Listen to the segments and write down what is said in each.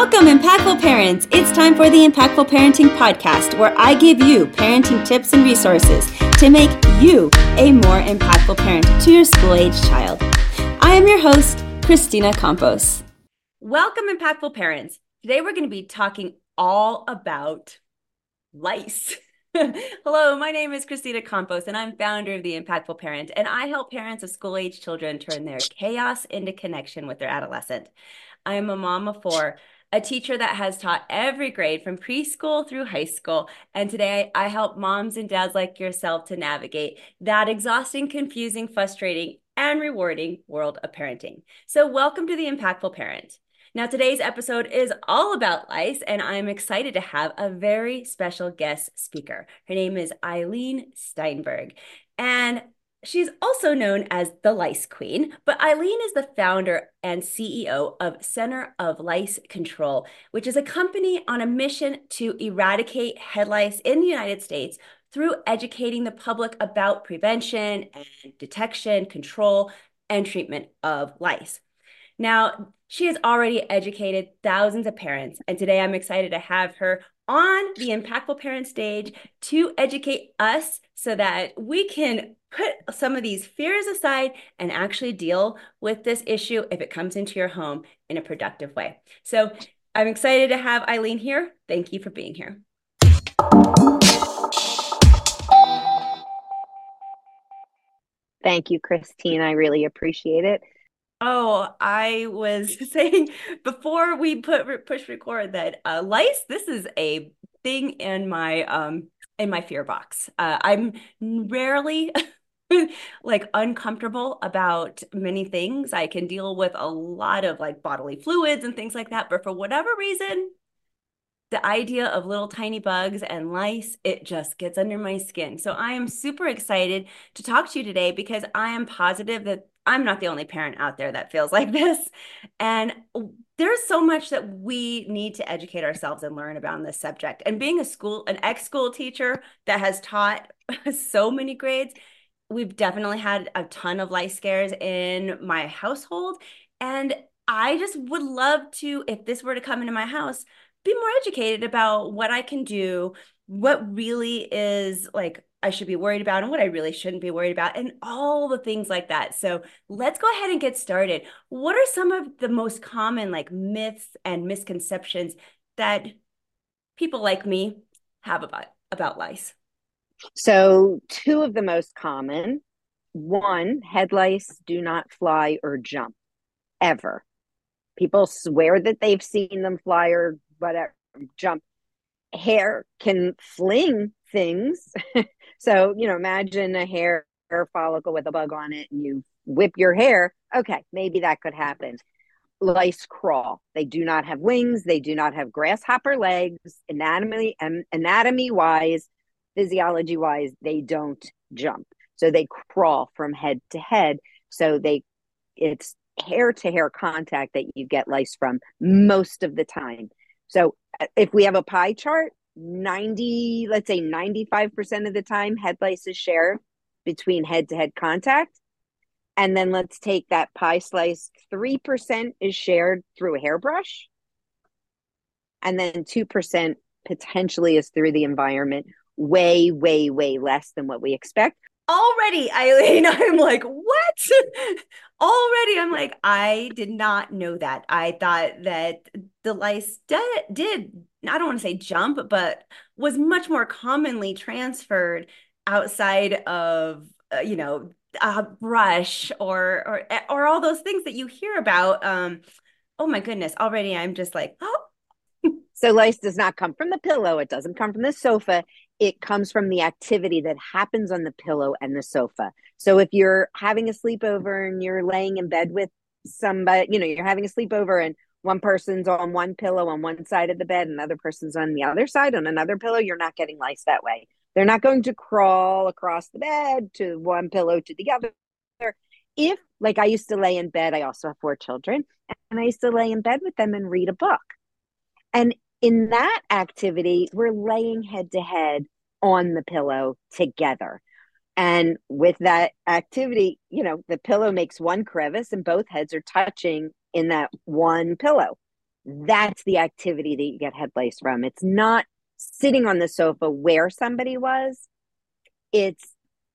Welcome, impactful parents. It's time for the Impactful Parenting Podcast, where I give you parenting tips and resources to make you a more impactful parent to your school age child. I am your host, Kristina Campos. Welcome, impactful parents. Today we're going to be talking all about lice. Hello, my name is Kristina Campos, and I'm founder of The Impactful Parent, and I help parents of school age children turn their chaos into connection with their adolescent. I am a mom of four, a teacher that has taught every grade from preschool through high school. And today I help moms and dads like yourself to navigate that exhausting, confusing, frustrating, and rewarding world of parenting. So, welcome to The Impactful Parent. Now, today's episode is all about lice, and I'm excited to have a very special guest speaker. Her name is Irene Steinberg. And She's also known as the Lice Queen, but Irene is the founder and CEO of Center of Lice Control, which is a company on a mission to eradicate head lice in the United States through educating the public about prevention and detection, control, and treatment of lice. Now, she has already educated thousands of parents, and today I'm excited to have her on the Impactful Parent stage to educate us so that we can put some of these fears aside and actually deal with this issue if it comes into your home in a productive way. So I'm excited to have Irene here. Thank you for being here. Thank you, Christine. I really appreciate it. Oh, I was saying before we put push record that uh, lice. This is a thing in my um in my fear box. Uh, I'm rarely like uncomfortable about many things. I can deal with a lot of like bodily fluids and things like that, but for whatever reason, the idea of little tiny bugs and lice, it just gets under my skin. So I am super excited to talk to you today because I am positive that I'm not the only parent out there that feels like this. And there's so much that we need to educate ourselves and learn about this subject. And being a school, an ex school teacher that has taught so many grades, we've definitely had a ton of life scares in my household. And I just would love to, if this were to come into my house, be more educated about what I can do, what really is like I should be worried about and what I really shouldn't be worried about, and all the things like that. So let's go ahead and get started. What are some of the most common like myths and misconceptions that people like me have about about lice? So, two of the most common one, head lice do not fly or jump ever. People swear that they've seen them fly or whatever, jump. Hair can fling things. so, you know, imagine a hair, follicle with a bug on it and you whip your hair. Okay, maybe that could happen. Lice crawl. They do not have wings. They do not have grasshopper legs. Anatomy and anatomy wise, physiology wise, they don't jump. So they crawl from head to head. So they, it's hair to hair contact that you get lice from most of the time. So uh, if we have a pie chart, 90, let's say 95% of the time, head lice is shared between head to head contact. And then let's take that pie slice 3% is shared through a hairbrush. And then 2% potentially is through the environment, way, way, way less than what we expect. Already, Irene, I'm like, what? Already, I'm like, I did not know that. I thought that the lice did, did I don't want to say jump, but was much more commonly transferred outside of, uh, you know, a brush or or or all those things that you hear about. Um, oh my goodness! Already, I'm just like, oh. so lice does not come from the pillow. It doesn't come from the sofa. It comes from the activity that happens on the pillow and the sofa. So if you're having a sleepover and you're laying in bed with somebody, you know, you're having a sleepover and one person's on one pillow on one side of the bed, another person's on the other side on another pillow, you're not getting lice that way. They're not going to crawl across the bed to one pillow to the other. If, like, I used to lay in bed, I also have four children, and I used to lay in bed with them and read a book. And in that activity, we're laying head to head on the pillow together. And with that activity, you know, the pillow makes one crevice and both heads are touching in that one pillow. that's the activity that you get head lice from. It's not sitting on the sofa where somebody was, it's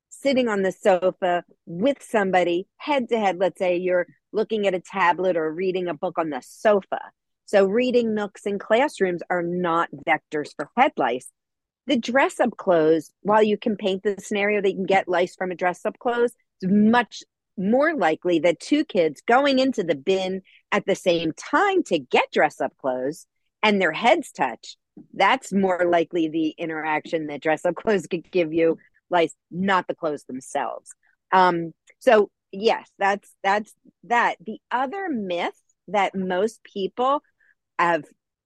sitting on the sofa with somebody head to head. Let's say you're looking at a tablet or reading a book on the sofa. So, reading nooks in classrooms are not vectors for head lice. The dress up clothes, while you can paint the scenario that you can get lice from a dress up clothes, it's much more likely that two kids going into the bin at the same time to get dress up clothes and their heads touch, that's more likely the interaction that dress up clothes could give you, lice, not the clothes themselves. Um, so yes, that's that's that. The other myth that most people have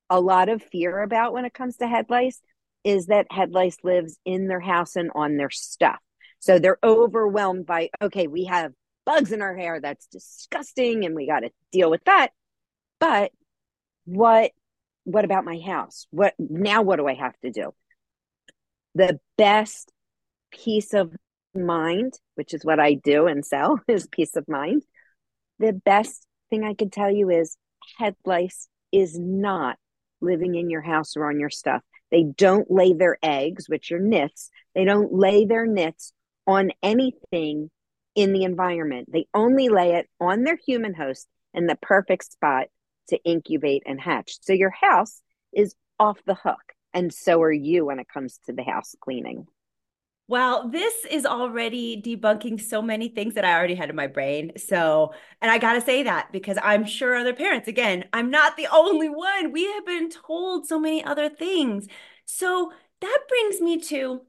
a lot of fear about when it comes to head lice is that head lice lives in their house and on their stuff. So they're overwhelmed by, okay, we have bugs in our hair. That's disgusting. And we got to deal with that. But what, what about my house? What now? What do I have to do? The best peace of mind, which is what I do and sell, is peace of mind. The best thing I can tell you is head lice is not living in your house or on your stuff. They don't lay their eggs, which are nits. They don't lay their nits on anything in the environment. They only lay it on their human host in the perfect spot to incubate and hatch. So your house is off the hook. And so are you when it comes to the house cleaning. Well, this is already debunking so many things that I already had in my brain. So, and I got to say that because I'm sure other parents, again, I'm not the only one. We have been told so many other things. So that brings me to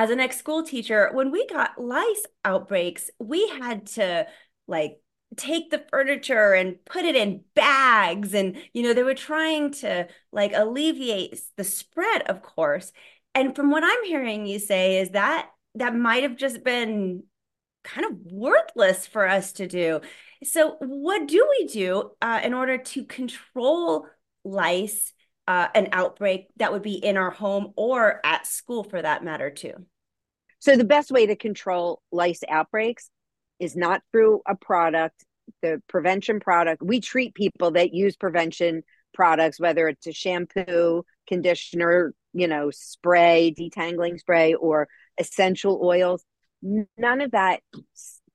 as an ex school teacher, when we got lice outbreaks, we had to like take the furniture and put it in bags and you know they were trying to like alleviate the spread of course and from what I'm hearing you say is that that might have just been kind of worthless for us to do. So, what do we do uh, in order to control lice, uh, an outbreak that would be in our home or at school for that matter, too? So, the best way to control lice outbreaks is not through a product, the prevention product. We treat people that use prevention products, whether it's a shampoo, conditioner, you know, spray, detangling spray, or essential oils. None of that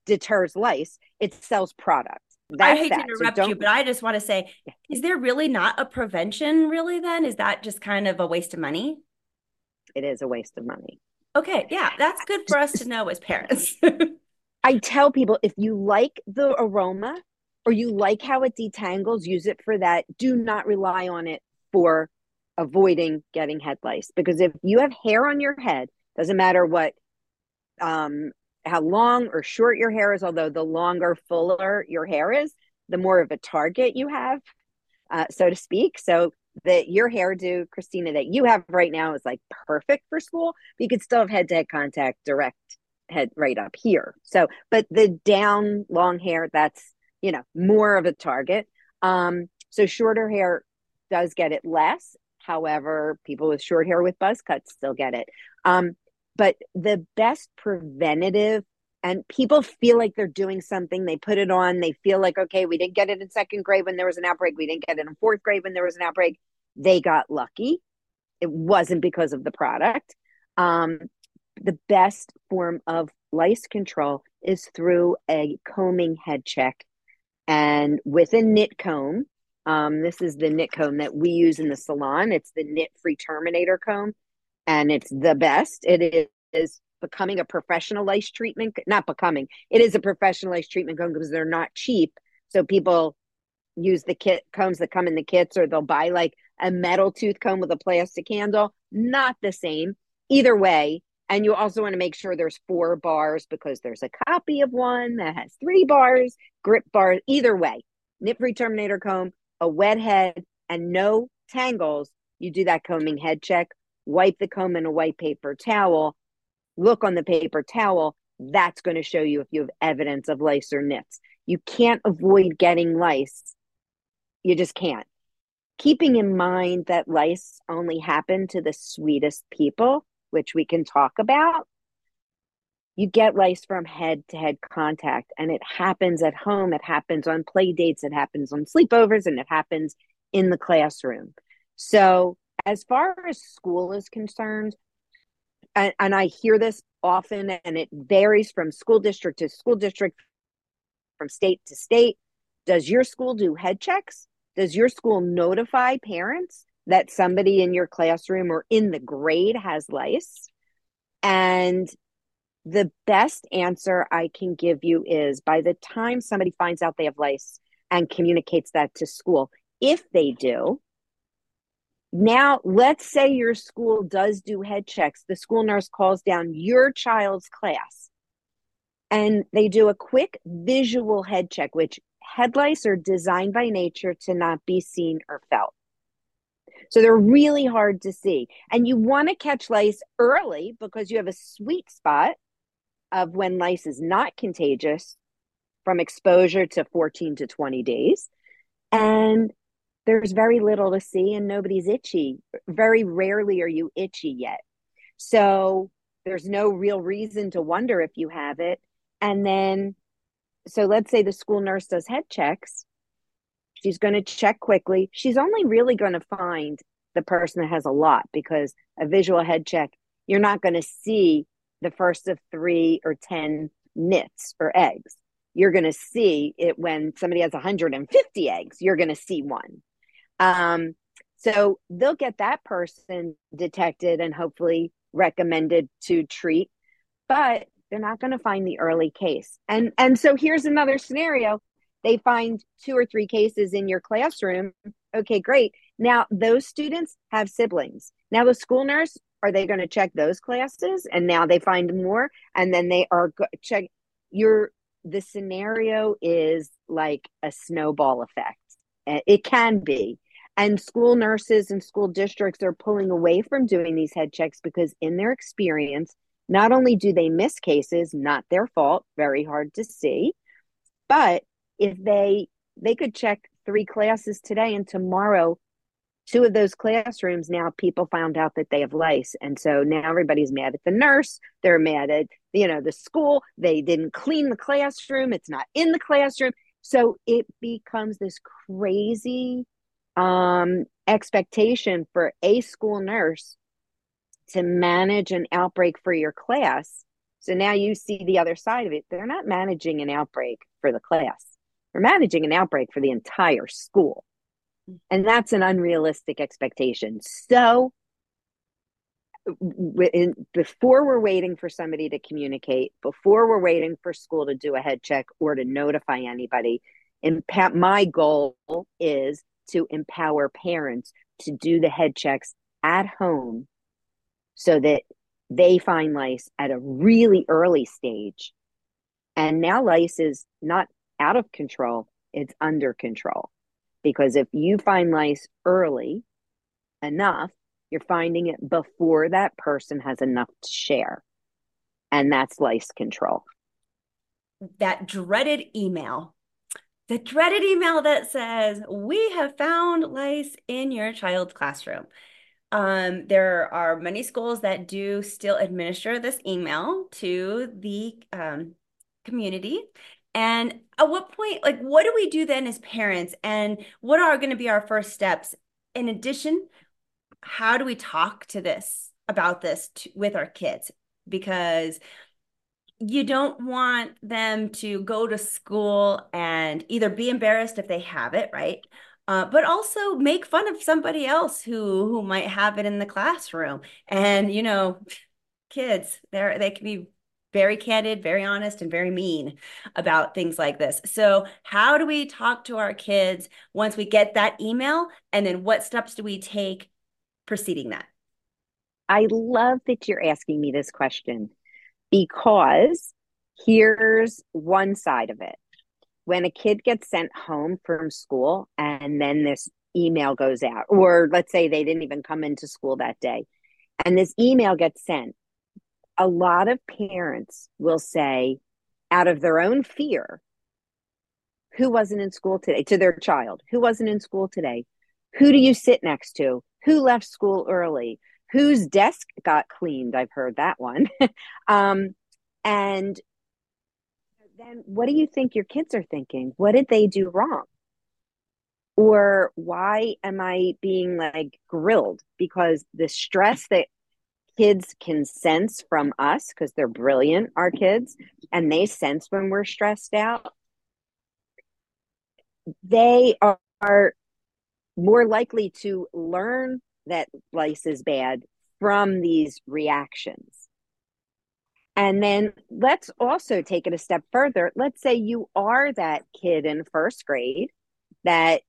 deters lice. It sells product. That's I hate that. to interrupt so you, but I just want to say, is there really not a prevention, really, then? Is that just kind of a waste of money? It is a waste of money. Okay. Yeah. That's good for us to know as parents. I tell people if you like the aroma or you like how it detangles, use it for that. Do not rely on it for avoiding getting head lice because if you have hair on your head doesn't matter what um how long or short your hair is although the longer fuller your hair is the more of a target you have uh, so to speak. So that your hairdo kristina that you have right now is like perfect for school but you could still have head-to-head contact direct head right up here. So but the down long hair that's you know more of a target. Um so shorter hair does get it less. However, people with short hair with buzz cuts still get it. Um, but the best preventative, and people feel like they're doing something, they put it on, they feel like, okay, we didn't get it in second grade when there was an outbreak, we didn't get it in fourth grade when there was an outbreak. They got lucky. It wasn't because of the product. Um, the best form of lice control is through a combing head check. And with a nit comb, um, this is the nit comb that we use in the salon. It's the nit free terminator comb, and it's the best. It is becoming a professional lice treatment, not becoming, it is a professional lice treatment comb because they're not cheap. So people use the kit combs that come in the kits, or they'll buy like a metal tooth comb with a plastic handle. Not the same. Either way, and you also want to make sure there's four bars because there's a copy of one that has three bars, grip bars. Either way, Nit free terminator comb a wet head, and no tangles, you do that combing head check. Wipe the comb in a white paper towel. Look on the paper towel. That's going to show you if you have evidence of lice or nits. You can't avoid getting lice. You just can't. Keeping in mind that lice only happen to the sweetest people, which we can talk about, you get lice from head to head contact and it happens at home it happens on play dates it happens on sleepovers and it happens in the classroom. So, as far as school is concerned, and, and I hear this often, and it varies from school district to school district, from state to state. Does your school do head checks? Does your school notify parents that somebody in your classroom or in the grade has lice? And the best answer I can give you is by the time somebody finds out they have lice and communicates that to school, if they do, now let's say your school does do head checks, the school nurse calls down your child's class and they do a quick visual head check, which head lice are designed by nature to not be seen or felt. So they're really hard to see. And you want to catch lice early because you have a sweet spot of when lice is not contagious from exposure to 14 to 20 days. And there's very little to see and nobody's itchy. Very rarely are you itchy yet. So there's no real reason to wonder if you have it. And then, so let's say the school nurse does head checks. She's going to check quickly. She's only really going to find the person that has a lot because a visual head check, you're not going to see the first of three or 10 nits or eggs. You're going to see it when somebody has 150 eggs, you're going to see one. Um, so they'll get that person detected and hopefully recommended to treat, but they're not going to find the early case. And and so here's another scenario. They find two or three cases in your classroom. Okay, great. Now those students have siblings. Now the school nurse are they going to check those classes and now they find more and then they are go- check your the scenario is like a snowball effect. It can be and school nurses and school districts are pulling away from doing these head checks because, in their experience, not only do they miss cases, not their fault, very hard to see, but if they they could check three classes today and tomorrow two of those classrooms now people found out that they have lice. And so now everybody's mad at the nurse. They're mad at you know the school. They didn't clean the classroom. It's not in the classroom. So it becomes this crazy um, expectation for a school nurse to manage an outbreak for your class. So now you see the other side of it. They're not managing an outbreak for the class, they're managing an outbreak for the entire school. And that's an unrealistic expectation. So, before we're waiting for somebody to communicate, before we're waiting for school to do a head check or to notify anybody, and my goal is to empower parents to do the head checks at home so that they find lice at a really early stage. And now lice is not out of control, it's under control. Because if you find lice early enough, you're finding it before that person has enough to share. And that's lice control. That dreaded email the dreaded email that says, We have found lice in your child's classroom. Um, there are many schools that do still administer this email to the um, community. And at what point, like, what do we do then as parents? And what are going to be our first steps? In addition, how do we talk to this about this with our kids? Because you don't want them to go to school and either be embarrassed if they have it, right? Uh, but also make fun of somebody else who who might have it in the classroom. And you know, kids, they're they can be very candid, very honest, and very mean about things like this. So, how do we talk to our kids once we get that email? And then what steps do we take preceding that? I love that you're asking me this question because here's one side of it. When a kid gets sent home from school and then this email goes out, or let's say they didn't even come into school that day, and this email gets sent, a lot of parents will say, out of their own fear, who wasn't in school today to their child? Who wasn't in school today? Who do you sit next to? Who left school early? Whose desk got cleaned? I've heard that one. Um, and then what do you think your kids are thinking? What did they do wrong? Or why am I being like grilled? Because the stress that kids can sense from us, because they're brilliant, our kids, and they sense when we're stressed out, they are, are more likely to learn that lice is bad from these reactions. And then let's also take it a step further. Let's say you are that kid in first grade that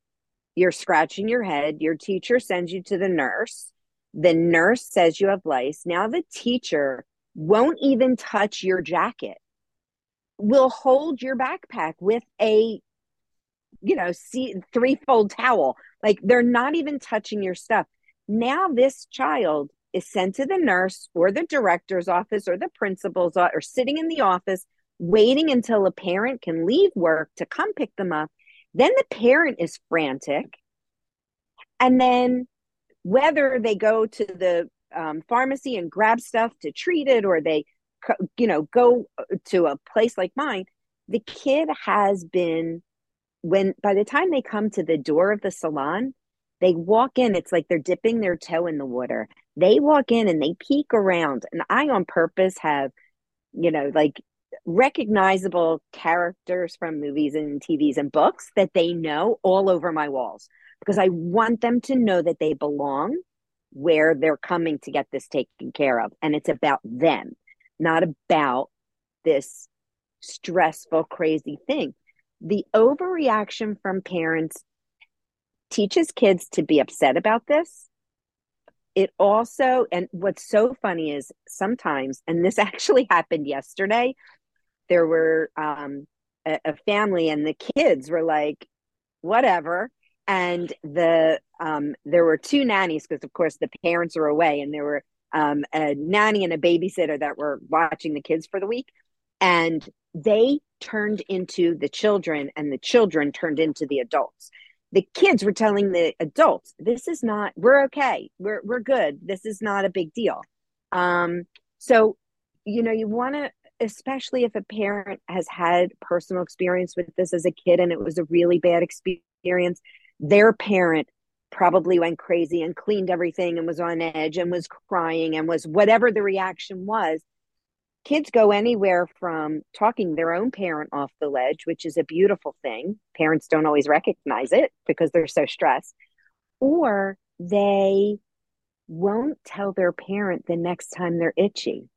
you're scratching your head, your teacher sends you to the nurse, the nurse says you have lice. Now the teacher won't even touch your jacket, will hold your backpack with a you know, see threefold towel. Like they're not even touching your stuff. Now this child is sent to the nurse or the director's office or the principal's or sitting in the office waiting until a parent can leave work to come pick them up. Then the parent is frantic. And then whether they go to the um, pharmacy and grab stuff to treat it or they you know go to a place like mine the kid has been when by the time they come to the door of the salon, they walk in, it's like they're dipping their toe in the water. They walk in and they peek around. And I, on purpose, have, you know, like recognizable characters from movies and TVs and books that they know all over my walls because I want them to know that they belong where they're coming to get this taken care of. And it's about them, not about this stressful, crazy thing the overreaction from parents teaches kids to be upset about this. It also, and what's so funny is sometimes, and this actually happened yesterday, there were um, a, a family and the kids were like, whatever. And the um, there were two nannies because, of course, the parents are away, and there were um, a nanny and a babysitter that were watching the kids for the week. And they turned into the children and the children turned into the adults the kids were telling the adults this is not we're okay. We're we're good. This is not a big deal. Um so you know you want to especially if a parent has had personal experience with this as a kid and it was a really bad experience their parent probably went crazy and cleaned everything and was on edge and was crying and was whatever the reaction was kids go anywhere from talking their own parent off the ledge, which is a beautiful thing. Parents don't always recognize it because they're so stressed, or they won't tell their parent the next time they're itchy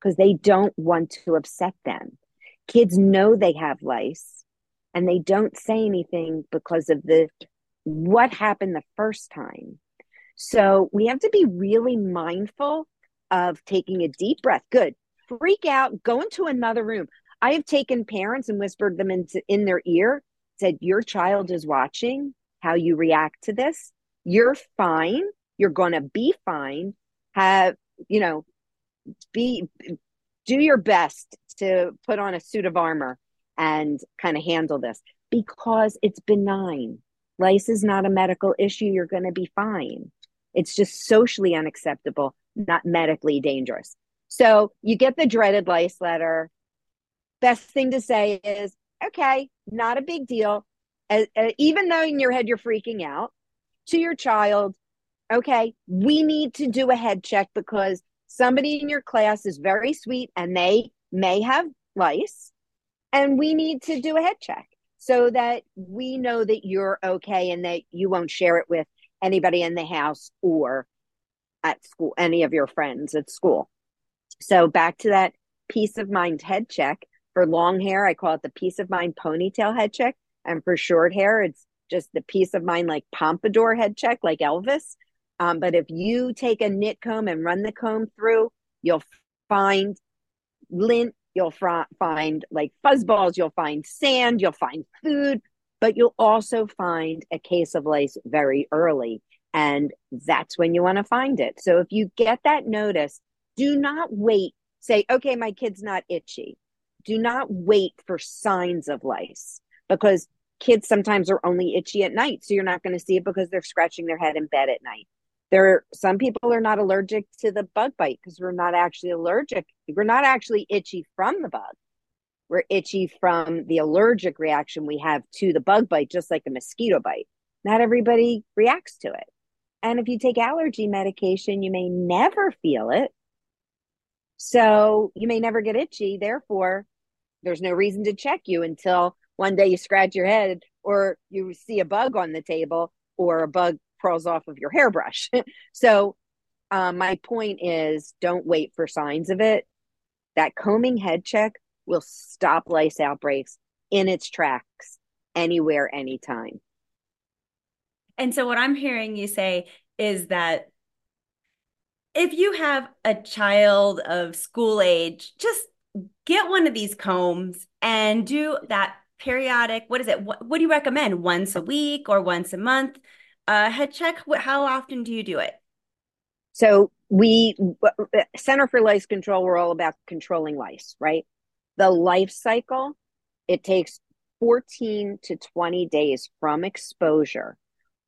because they don't want to upset them. Kids know they have lice and they don't say anything because of the what happened the first time. So we have to be really mindful of taking a deep breath. Good. Freak out, go into another room. I have taken parents and whispered them into in their ear, said, Your child is watching how you react to this. You're fine. You're gonna be fine. Have, you know, be do your best to put on a suit of armor and kind of handle this because it's benign. Lice is not a medical issue. You're going to be fine. It's just socially unacceptable not medically dangerous. So you get the dreaded lice letter. Best thing to say is, okay, not a big deal. Even though in your head you're freaking out, to your child, okay, we need to do a head check because somebody in your class is very sweet and they may have lice, and we need to do a head check so that we know that you're okay and that you won't share it with anybody in the house or at school, any of your friends at school. So back to that peace of mind head check. For long hair, I call it the peace of mind ponytail head check. And for short hair, it's just the peace of mind like pompadour head check, like Elvis. Um, but if you take a nit comb and run the comb through, you'll find lint, you'll fr- find like fuzzballs, you'll find sand, you'll find food, but you'll also find a case of lice very early. And that's when you want to find it. So if you get that notice, do not wait. Say, okay, my kid's not itchy. Do not wait for signs of lice because kids sometimes are only itchy at night. So you're not going to see it because they're scratching their head in bed at night. There, are, some people are not allergic to the bug bite because we're not actually allergic. We're not actually itchy from the bug. We're itchy from the allergic reaction we have to the bug bite, just like a mosquito bite. Not everybody reacts to it. And if you take allergy medication, you may never feel it. So you may never get itchy. Therefore, there's no reason to check you until one day you scratch your head or you see a bug on the table or a bug crawls off of your hairbrush. so, um, my point is don't wait for signs of it. That combing head check will stop lice outbreaks in its tracks anywhere, anytime. And so, what I'm hearing you say is that if you have a child of school age, just get one of these combs and do that periodic. What is it? What, what do you recommend? Once a week or once a month? Uh, head check. How often do you do it? So we Center for Lice Control. We're all about controlling lice, right? The life cycle. It takes 14 to 20 days from exposure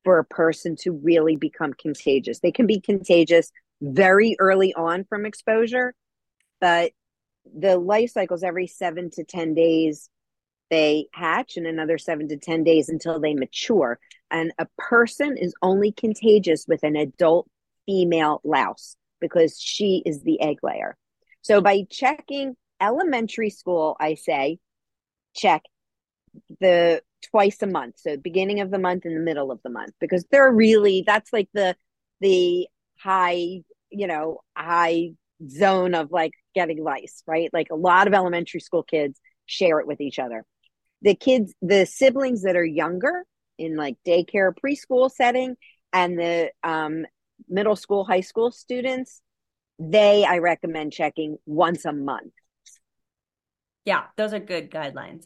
for a person to really become contagious. They can be contagious very early on from exposure, but the life cycles every seven to 10 days they hatch and another seven to 10 days until they mature. And a person is only contagious with an adult female louse because she is the egg layer. So by checking elementary school, I say check the twice a month. So beginning of the month and the middle of the month, because they're really that's like the the high, you know, high zone of like getting lice, right? Like a lot of elementary school kids share it with each other. The kids, the siblings that are younger in like daycare, preschool setting, and the um, middle school, high school students, they I recommend checking once a month. Yeah, those are good guidelines.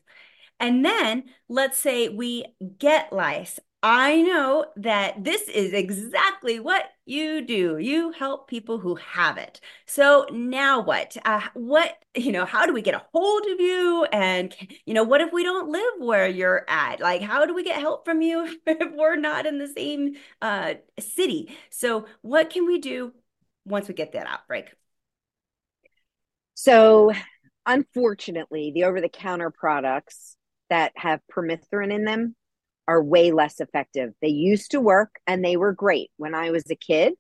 And then let's say we get lice. I know that this is exactly what you do. You help people who have it. So now what? Uh, what, you know, how do we get a hold of you? And, you know, what if we don't live where you're at? Like, how do we get help from you if we're not in the same uh, city? So, what can we do once we get that outbreak? So, unfortunately, the over the counter products that have permethrin in them are way less effective. They used to work and they were great when I was a kid.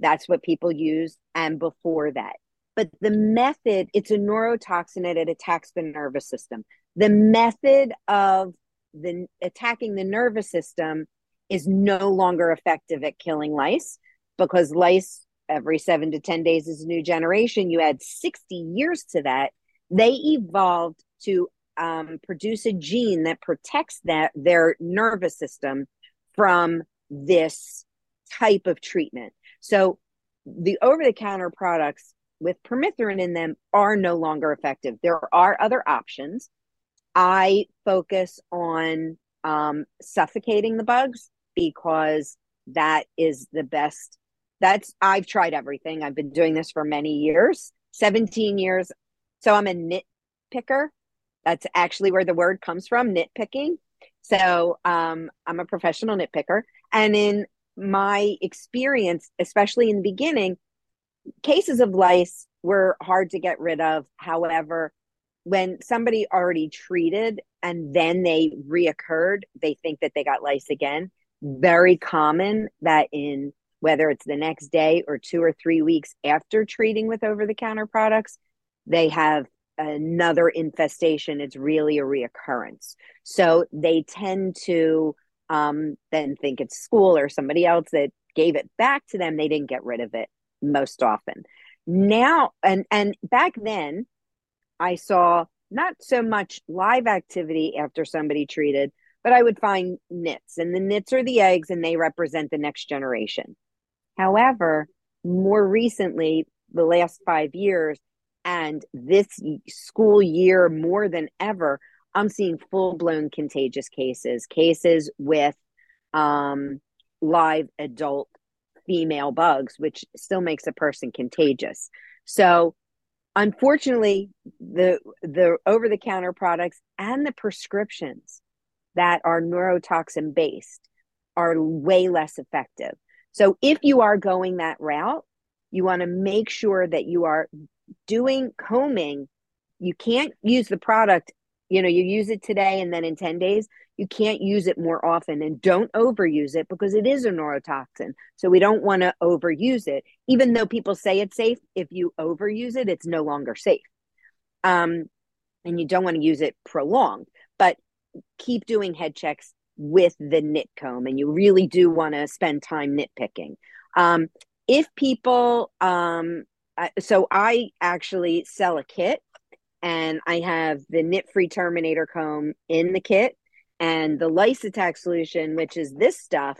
That's what people used and before that. But the method, it's a neurotoxin it attacks the nervous system. The method of the attacking the nervous system is no longer effective at killing lice because lice every 7 to 10 days is a new generation. You add 60 years to that. They evolved to um, produce a gene that protects that their nervous system from this type of treatment. So the over-the-counter products with permethrin in them are no longer effective. There are other options. I focus on um, suffocating the bugs because that is the best. That's I've tried everything. I've been doing this for many years, 17 years. So I'm a nitpicker. That's actually where the word comes from, nitpicking. So um, I'm a professional nitpicker. And in my experience, especially in the beginning, cases of lice were hard to get rid of. However, when somebody already treated and then they reoccurred, they think that they got lice again. Very common that in whether it's the next day or two or three weeks after treating with over the counter products, they have another infestation, it's really a reoccurrence. So they tend to um, then think it's school or somebody else that gave it back to them. They didn't get rid of it most often. Now, and and back then, I saw not so much live activity after somebody treated, but I would find nits, and the nits are the eggs, and they represent the next generation. However, more recently, the last five years, and this school year, more than ever, I'm seeing full blown contagious cases, cases with um, live adult female bugs, which still makes a person contagious. So, unfortunately, the the over the counter products and the prescriptions that are neurotoxin based are way less effective. So, if you are going that route, you want to make sure that you are doing combing you can't use the product, you know, you use it today and then in 10 days, you can't use it more often and don't overuse it because it is a neurotoxin. So we don't want to overuse it. Even though people say it's safe, if you overuse it, it's no longer safe. Um, and you don't want to use it prolonged, but keep doing head checks with the nit comb and you really do want to spend time nitpicking. Um, if people, um, so I actually sell a kit and I have the nit free terminator comb in the kit and the lice attack solution, which is this stuff.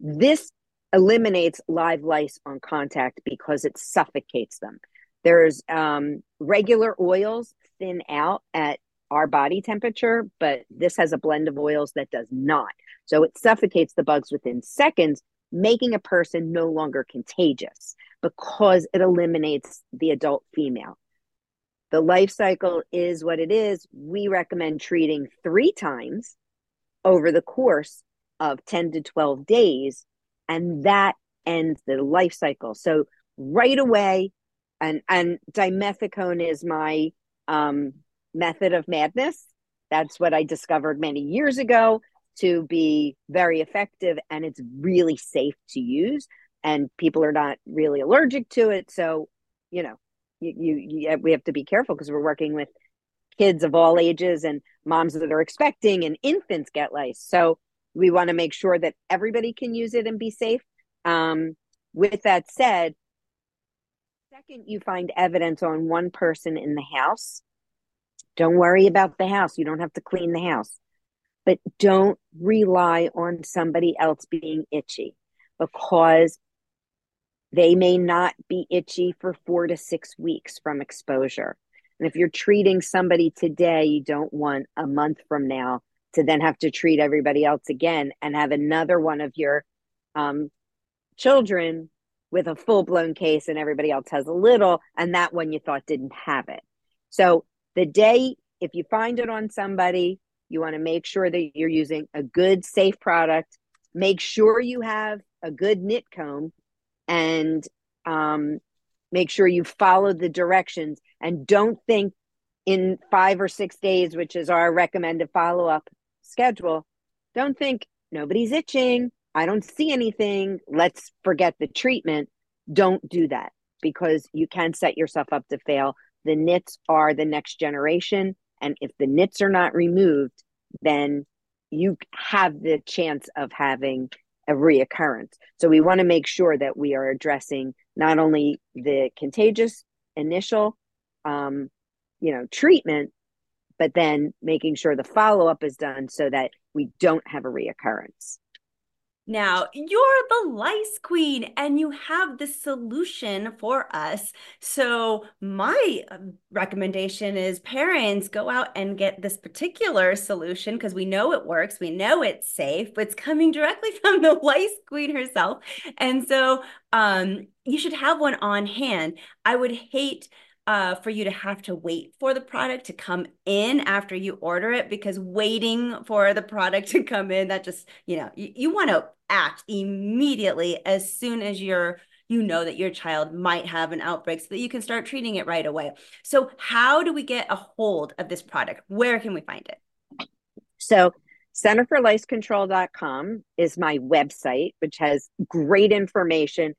This eliminates live lice on contact because it suffocates them. There's um, regular oils thin out at our body temperature, but this has a blend of oils that does not. So it suffocates the bugs within seconds, making a person no longer contagious because it eliminates the adult female. The life cycle is what it is. We recommend treating three times over the course of 10 to 12 days, and that ends the life cycle. So right away, and and dimethicone is my um, method of madness. That's what I discovered many years ago to be very effective, and it's really safe to use. And people are not really allergic to it, so you know, you, you, you we have to be careful because we're working with kids of all ages and moms that are expecting and infants get lice. So we want to make sure that everybody can use it and be safe. Um, with that said, second you find evidence on one person in the house, don't worry about the house. You don't have to clean the house. But don't rely on somebody else being itchy because they may not be itchy for four to six weeks from exposure. And if you're treating somebody today, you don't want a month from now to then have to treat everybody else again and have another one of your um, children with a full blown case and everybody else has a little, and that one you thought didn't have it. So the day, if you find it on somebody, you want to make sure that you're using a good, safe product. Make sure you have a good nit comb and um, make sure you follow the directions and don't think in five or six days, which is our recommended follow up schedule, don't think nobody's itching. I don't see anything. Let's forget the treatment. Don't do that because you can set yourself up to fail. The nits are the next generation. And if the nits are not removed, then you have the chance of having a reoccurrence. So we want to make sure that we are addressing not only the contagious initial um, you know treatment but then making sure the follow-up is done so that we don't have a reoccurrence now, you're the lice queen and you have the solution for us. So, my um, recommendation is parents go out and get this particular solution because we know it works, we know it's safe, but it's coming directly from the lice queen herself. And so, um, you should have one on hand. I would hate uh, for you to have to wait for the product to come in after you order it because waiting for the product to come in that just you know you, you want to act immediately as soon as you're you know that your child might have an outbreak so that you can start treating it right away. So how do we get a hold of this product? Where can we find it? So centerforlicecontrol.com is my website which has great information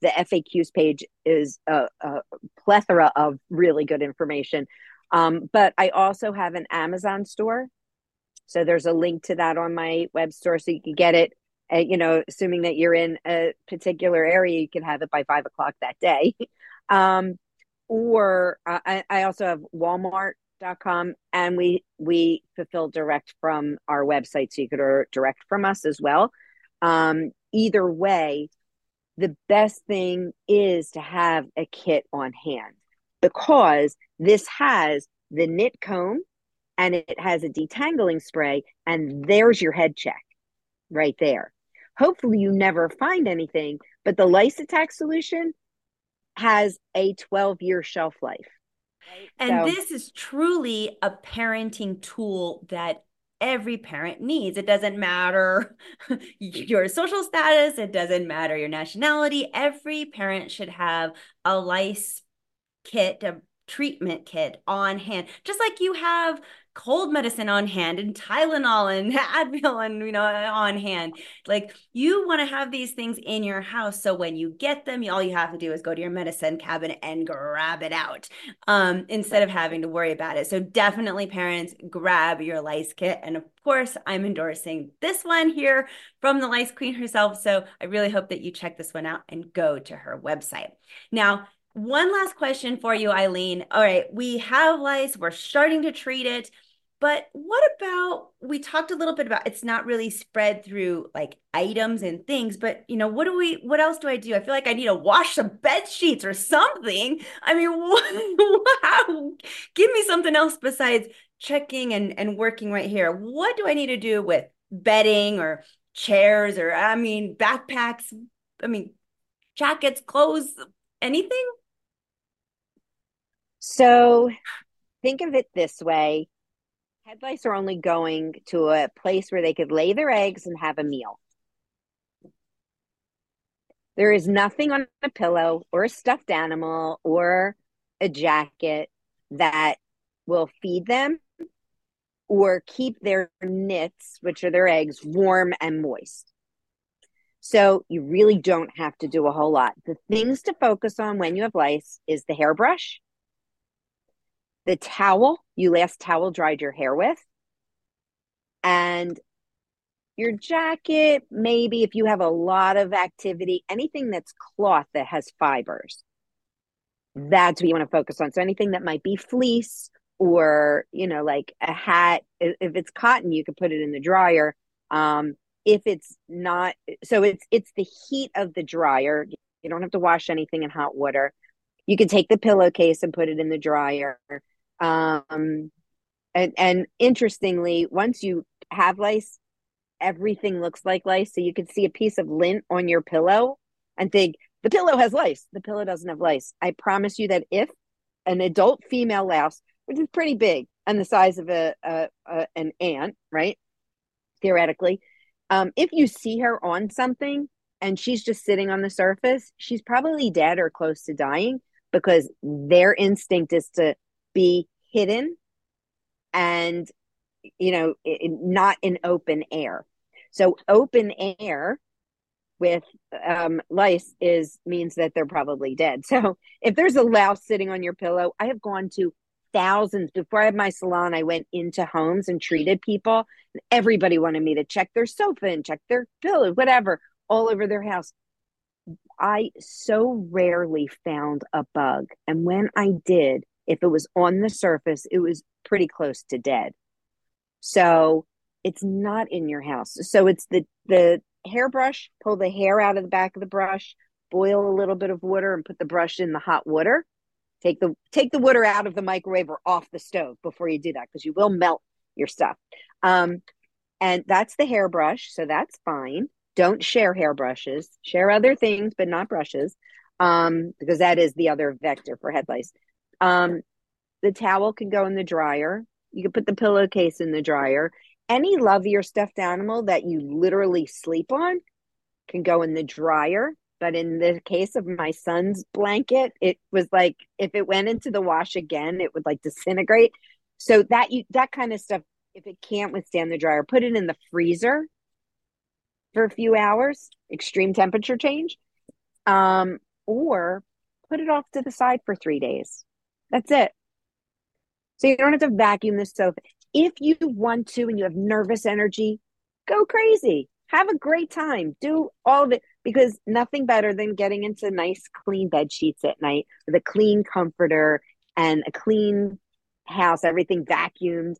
the FAQs page is a, a plethora of really good information. Um, but I also have an Amazon store. So there's a link to that on my web store so you can get it. Uh, you know, assuming that you're in a particular area, you can have it by five o'clock that day. um, or uh, I, I also have Walmart.com and we we fulfill direct from our website so you could order direct from us as well um, either way the best thing is to have a kit on hand because this has the nit comb and it has a detangling spray and there's your head check right there. Hopefully you never find anything but the lice attack solution has a 12 year shelf life. And so, this is truly a parenting tool that every parent needs. It doesn't matter your social status, it doesn't matter your nationality. Every parent should have a lice kit, a treatment kit on hand, just like you have cold medicine on hand and Tylenol and Advil and you know on hand. Like you want to have these things in your house so when you get them, all you have to do is go to your medicine cabinet and grab it out um, instead of having to worry about it. So definitely, parents, grab your lice kit. And of course, I'm endorsing this one here from the lice queen herself. So I really hope that you check this one out and go to her website. Now, one last question for you, Irene. All right, we have lice, we're starting to treat it. But what about we talked a little bit about it's not really spread through like items and things, but you know, what do we what else do I do? I feel like I need to wash some bed sheets or something. I mean, wow. Give me something else besides checking and, and working right here. What do I need to do with bedding or chairs or I mean backpacks? I mean, jackets, clothes, anything? So think of it this way head lice are only going to a place where they could lay their eggs and have a meal. There is nothing on a pillow or a stuffed animal or a jacket that will feed them or keep their nits, which are their eggs, warm and moist. So you really don't have to do a whole lot. The things to focus on when you have lice is the hairbrush, the towel you last towel dried your hair with, and your jacket, maybe if you have a lot of activity, anything that's cloth that has fibers. That's what you want to focus on. So anything that might be fleece or, you know, like a hat, if it's cotton, you could put it in the dryer. Um, if it's not, so it's it's the heat of the dryer. You don't have to wash anything in hot water. You can take the pillowcase and put it in the dryer. Um, and and interestingly, once you have lice, everything looks like lice. So you can see a piece of lint on your pillow and think the pillow has lice. The pillow doesn't have lice. I promise you that if an adult female louse, which is pretty big and the size of a, a, a an ant, right? Theoretically, um, if you see her on something and she's just sitting on the surface, she's probably dead or close to dying because their instinct is to be hidden and you know not in open air. So open air with um, lice is means that they're probably dead. So if there's a louse sitting on your pillow i have gone to thousands. Before i had my salon i went into homes and treated people. Everybody wanted me to check their sofa and check their pillow whatever all over their house. I so rarely found a bug. And when i did if it was on the surface, it was pretty close to dead. So it's not in your house. So it's the the hairbrush, pull the hair out of the back of the brush, boil a little bit of water and put the brush in the hot water. Take the take the water out of the microwave or off the stove before you do that because you will melt your stuff. Um, and that's the hairbrush, so that's fine. Don't share hairbrushes. Share other things, but not brushes, um, because that is the other vector for head lice. Um, the towel can go in the dryer. You can put the pillowcase in the dryer. Any love your stuffed animal that you literally sleep on can go in the dryer. But in the case of my son's blanket, it was like if it went into the wash again, it would like disintegrate. So that you that kind of stuff, if it can't withstand the dryer, put it in the freezer for a few hours, extreme temperature change. Um, or put it off to the side for three days that's it. So you don't have to vacuum the sofa. If you want to and you have nervous energy, go crazy. Have a great time. Do all of it because nothing better than getting into nice, clean bed sheets at night with a clean comforter and a clean house, everything vacuumed.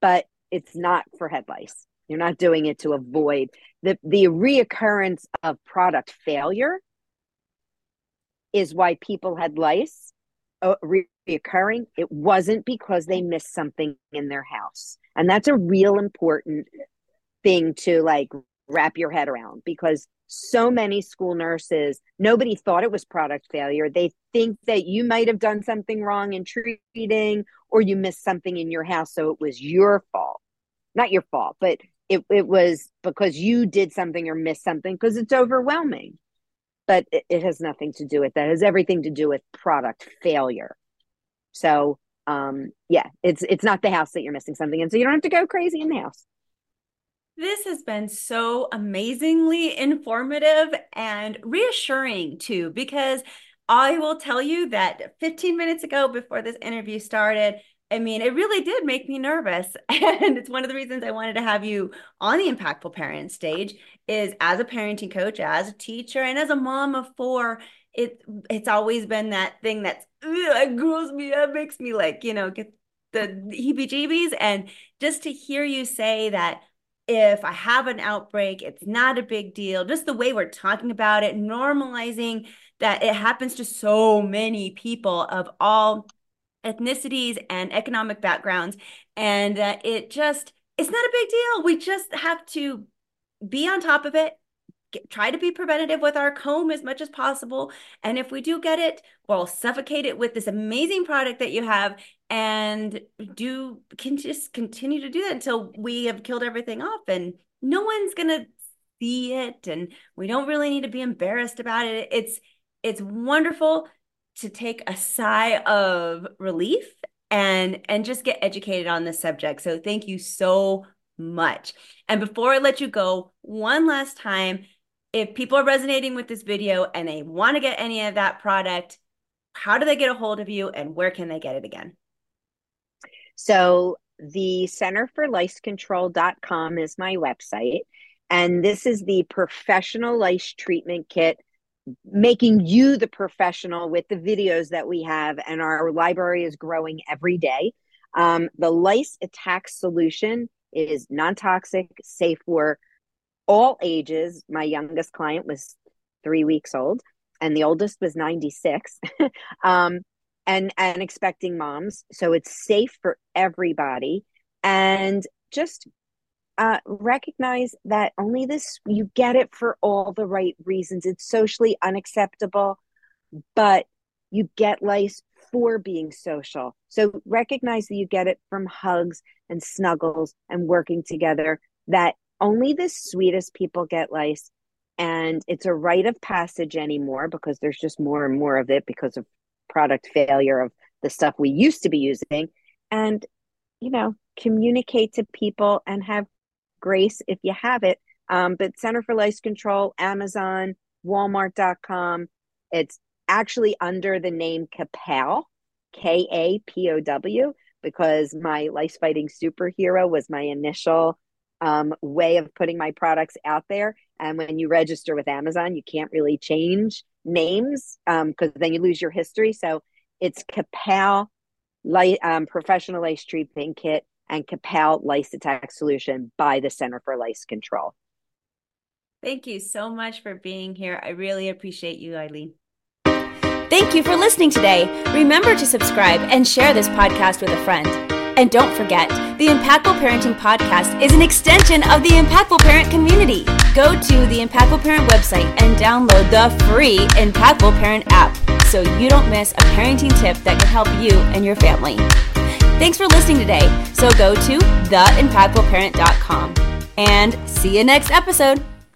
But it's not for head lice. You're not doing it to avoid the the reoccurrence of product failure is why people had lice uh, reoccurring, it wasn't because they missed something in their house. And that's a real important thing to like wrap your head around because so many school nurses, nobody thought it was product failure. They think that you might have done something wrong in treating or you missed something in your house. So it was your fault. Not your fault, but it, it was because you did something or missed something because it's overwhelming. But it, has nothing to do with that. It has everything to do with product failure. So um, yeah, it's it's not the house that you're missing something in, so you don't have to go crazy in the house. This has been so amazingly informative and reassuring too, because I will tell you that 15 minutes ago, before this interview started, I mean, it really did make me nervous. And it's one of the reasons I wanted to have you on the Impactful Parent stage is as a parenting coach, as a teacher, and as a mom of four, it it's always been that thing that's it grows me up, makes me like, you know, get the heebie-jeebies. And just to hear you say that if I have an outbreak, it's not a big deal. Just the way we're talking about it, normalizing that it happens to so many people of all ethnicities and economic backgrounds. And uh, it just, it's not a big deal. We just have to be on top of it. Get, try to be preventative with our comb as much as possible. And if we do get it, well, suffocate it with this amazing product that you have and do can just continue to do that until we have killed everything off and no one's going to see it and we don't really need to be embarrassed about it. It's it's wonderful to take a sigh of relief and and just get educated on this subject. So thank you so much. And before I let you go, one last time, if people are resonating with this video and they want to get any of that product, how do they get a hold of you and where can they get it again? So the Center for Lice Control.com is my website. And this is the professional lice treatment kit making you the professional with the videos that we have, and our library is growing every day. Um, the lice attack solution is non toxic, safe for all ages. My youngest client was three weeks old, and the oldest was 96. um, and and expecting moms so it's safe for everybody and just uh, recognize that only this you get it for all the right reasons. It's socially unacceptable, but you get lice for being social. So recognize that you get it from hugs and snuggles and working together. That only the sweetest people get lice, and it's a rite of passage anymore because there's just more and more of it because of product failure of the stuff we used to be using. And you know, communicate to people and have grace if you have it. Um, but Center for Lice Control, Amazon, Walmart.com. It's actually under the name Kapow, K A P O W, because my lice fighting superhero was my initial um, way of putting my products out there. And when you register with Amazon, you can't really change names because um, then you lose your history. So it's Kapow light, um, Professional Lice Treatment Kit and Kapow Lice Attack Solution by the Center for Lice Control. Thank you so much for being here. I really appreciate you, Irene. Thank you for listening today. Remember to subscribe and share this podcast with a friend. And don't forget, the Impactful Parenting Podcast is an extension of the Impactful Parent community. Go to the Impactful Parent website and download the free Impactful Parent app so you don't miss a parenting tip that can help you and your family. Thanks for listening today. So go to theimpactfulparent.com and see you next episode.